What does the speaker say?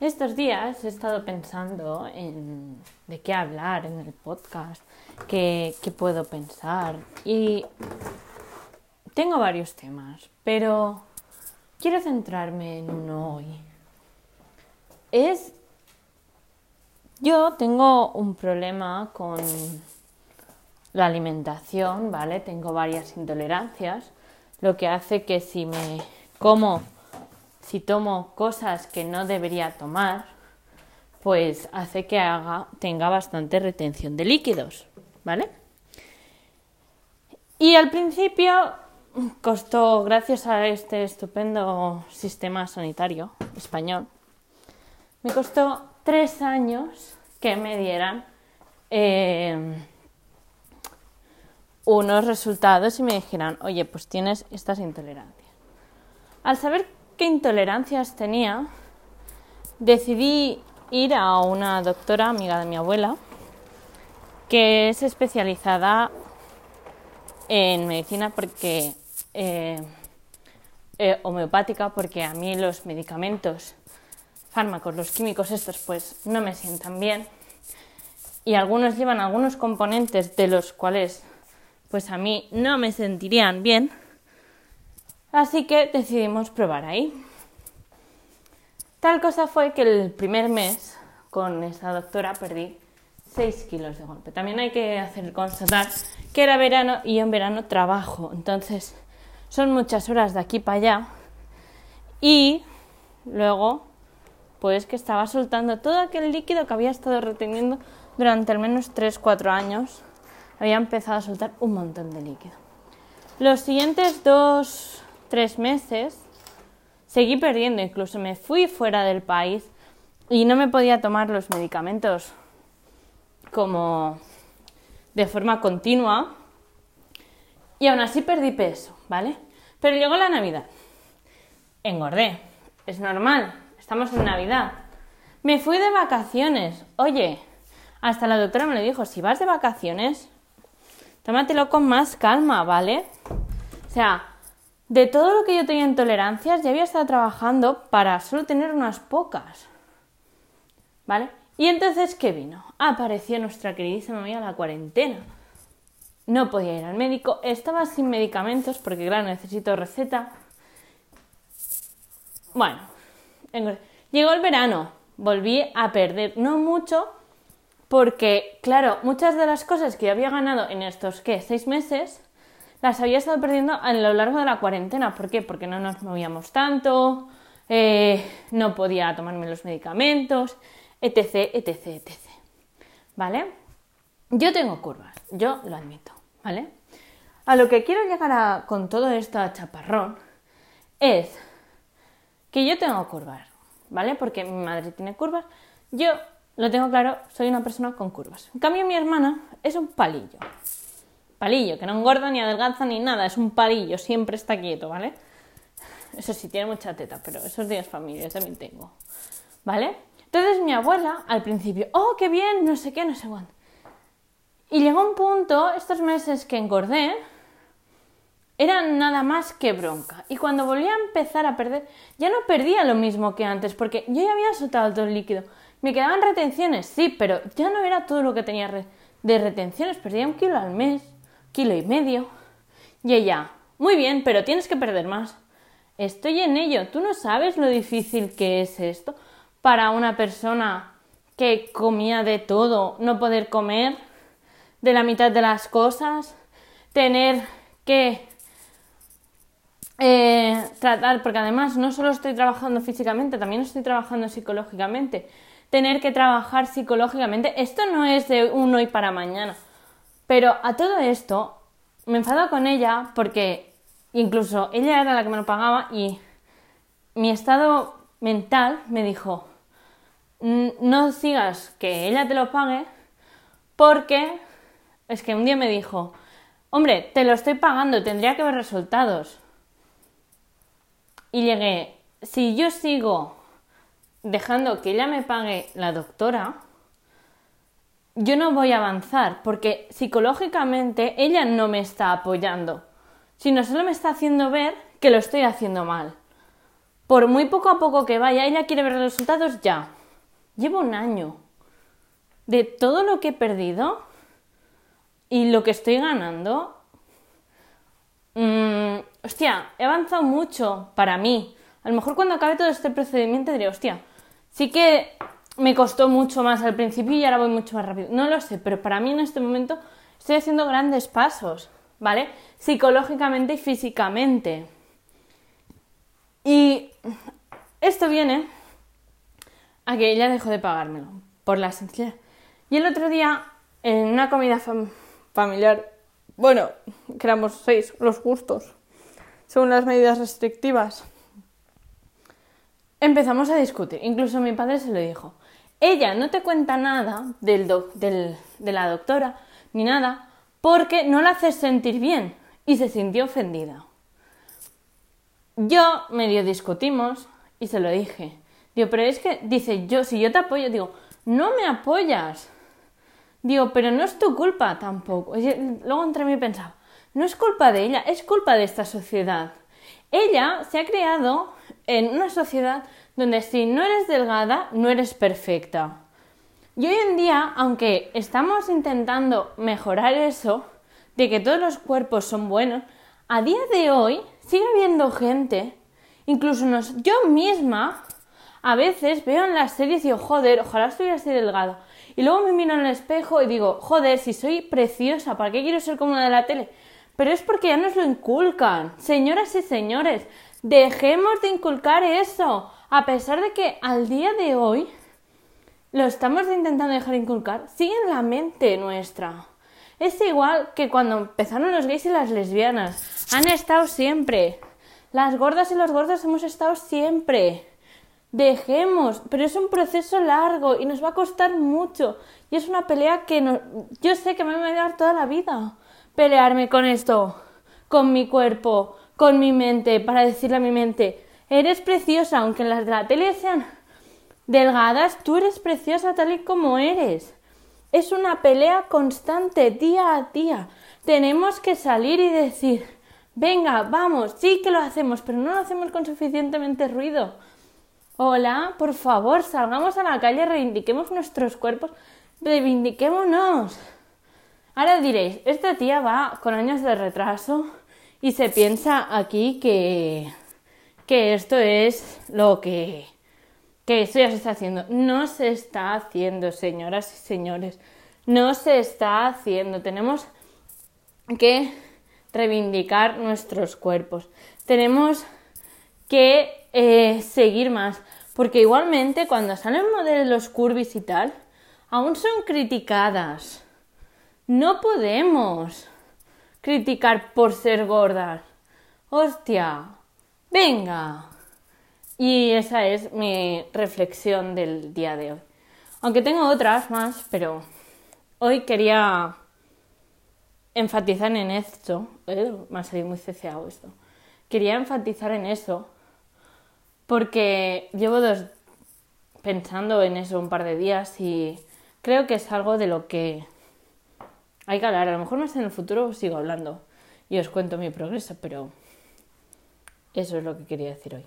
Estos días he estado pensando en de qué hablar en el podcast, qué, puedo pensar y tengo varios temas, pero quiero centrarme en uno hoy. Es yo tengo un problema con la alimentación, ¿vale? Tengo varias intolerancias, lo que hace que si me como si tomo cosas que no debería tomar, pues hace que tenga bastante retención de líquidos, ¿vale? Y al principio costó, gracias a este estupendo sistema sanitario español, me costó tres años que me dieran eh, unos resultados y me dijeran, oye, pues tienes estas intolerancias. Al saber qué intolerancias tenía, decidí ir a una doctora amiga de mi abuela, que es especializada en medicina porque eh, eh, homeopática, porque a mí los medicamentos, fármacos, los químicos estos, pues no me sientan bien. Y algunos llevan algunos componentes de los cuales, pues a mí no me sentirían bien Así que decidimos probar ahí. Tal cosa fue que el primer mes con esa doctora perdí 6 kilos de golpe. También hay que hacer constatar que era verano y en verano trabajo. Entonces son muchas horas de aquí para allá. Y luego, pues que estaba soltando todo aquel líquido que había estado reteniendo durante al menos 3-4 años. Había empezado a soltar un montón de líquido. Los siguientes dos tres meses, seguí perdiendo, incluso me fui fuera del país y no me podía tomar los medicamentos como de forma continua y aún así perdí peso, ¿vale? Pero llegó la Navidad, engordé, es normal, estamos en Navidad. Me fui de vacaciones, oye, hasta la doctora me lo dijo, si vas de vacaciones, tómatelo con más calma, ¿vale? O sea, de todo lo que yo tenía intolerancias, ya había estado trabajando para solo tener unas pocas. ¿Vale? Y entonces, ¿qué vino? Apareció nuestra queridísima amiga la cuarentena. No podía ir al médico, estaba sin medicamentos porque, claro, necesito receta. Bueno, llegó el verano, volví a perder, no mucho, porque, claro, muchas de las cosas que había ganado en estos, ¿qué? Seis meses, las había estado perdiendo a lo largo de la cuarentena. ¿Por qué? Porque no nos movíamos tanto, eh, no podía tomarme los medicamentos, etc, etc, etc. ¿Vale? Yo tengo curvas, yo lo admito, ¿vale? A lo que quiero llegar con todo esto a chaparrón es que yo tengo curvas, ¿vale? Porque mi madre tiene curvas, yo lo tengo claro, soy una persona con curvas. En cambio, mi hermana es un palillo palillo, que no engorda ni adelgaza ni nada, es un palillo, siempre está quieto, ¿vale? Eso sí, tiene mucha teta, pero esos días familia también tengo, ¿vale? Entonces mi abuela al principio, oh, qué bien, no sé qué, no sé cuánto. Y llegó un punto, estos meses que engordé, eran nada más que bronca. Y cuando volví a empezar a perder, ya no perdía lo mismo que antes, porque yo ya había soltado todo el líquido. Me quedaban retenciones, sí, pero ya no era todo lo que tenía de retenciones, perdía un kilo al mes kilo y medio. Y ella, muy bien, pero tienes que perder más. Estoy en ello. Tú no sabes lo difícil que es esto para una persona que comía de todo, no poder comer de la mitad de las cosas, tener que eh, tratar, porque además no solo estoy trabajando físicamente, también estoy trabajando psicológicamente. Tener que trabajar psicológicamente, esto no es de un hoy para mañana. Pero a todo esto me enfado con ella porque incluso ella era la que me lo pagaba y mi estado mental me dijo, no sigas que ella te lo pague porque es que un día me dijo, hombre, te lo estoy pagando, tendría que haber resultados. Y llegué, si yo sigo dejando que ella me pague la doctora, yo no voy a avanzar porque psicológicamente ella no me está apoyando, sino solo me está haciendo ver que lo estoy haciendo mal. por muy poco a poco que vaya, ella quiere ver los resultados ya. Llevo un año de todo lo que he perdido y lo que estoy ganando. Mm, hostia, he avanzado mucho para mí. A lo mejor cuando acabe todo este procedimiento diré, hostia, sí que me costó mucho más al principio y ahora voy mucho más rápido. No lo sé, pero para mí en este momento estoy haciendo grandes pasos, ¿vale? Psicológicamente y físicamente. Y esto viene a que ella dejó de pagármelo, por la sencilla. Y el otro día, en una comida familiar, bueno, que éramos seis, los gustos, según las medidas restrictivas, empezamos a discutir. Incluso mi padre se lo dijo. Ella no te cuenta nada del de la doctora, ni nada, porque no la haces sentir bien. Y se sintió ofendida. Yo medio discutimos y se lo dije. Digo, pero es que, dice, yo, si yo te apoyo, digo, no me apoyas. Digo, pero no es tu culpa tampoco. luego entre mí pensaba, no es culpa de ella, es culpa de esta sociedad. Ella se ha creado en una sociedad donde si no eres delgada, no eres perfecta. Y hoy en día, aunque estamos intentando mejorar eso, de que todos los cuerpos son buenos, a día de hoy sigue habiendo gente, incluso yo misma, a veces veo en las series y digo, joder, ojalá estuviera así delgada. Y luego me miro en el espejo y digo, joder, si soy preciosa, ¿para qué quiero ser como una de la tele? Pero es porque ya nos lo inculcan. Señoras y señores, dejemos de inculcar eso. A pesar de que al día de hoy lo estamos intentando dejar de inculcar, sigue en la mente nuestra. Es igual que cuando empezaron los gays y las lesbianas. Han estado siempre. Las gordas y los gordos hemos estado siempre. Dejemos, pero es un proceso largo y nos va a costar mucho. Y es una pelea que no, yo sé que me va a dar toda la vida. Pelearme con esto, con mi cuerpo, con mi mente, para decirle a mi mente, eres preciosa, aunque las de la tele sean delgadas, tú eres preciosa tal y como eres. Es una pelea constante, día a día. Tenemos que salir y decir, venga, vamos, sí que lo hacemos, pero no lo hacemos con suficientemente ruido. Hola, por favor, salgamos a la calle, reivindiquemos nuestros cuerpos, reivindiquémonos. Ahora diréis, esta tía va con años de retraso y se piensa aquí que, que esto es lo que que eso ya se está haciendo. No se está haciendo, señoras y señores. No se está haciendo. Tenemos que reivindicar nuestros cuerpos. Tenemos que eh, seguir más. Porque igualmente cuando salen modelos curvis y tal, aún son criticadas. No podemos criticar por ser gordas. Hostia, venga. Y esa es mi reflexión del día de hoy. Aunque tengo otras más, pero hoy quería enfatizar en esto. Eh, me ha salido muy ceceado esto. Quería enfatizar en eso porque llevo dos pensando en eso un par de días y creo que es algo de lo que hay que hablar. A lo mejor más en el futuro sigo hablando y os cuento mi progreso, pero eso es lo que quería decir hoy.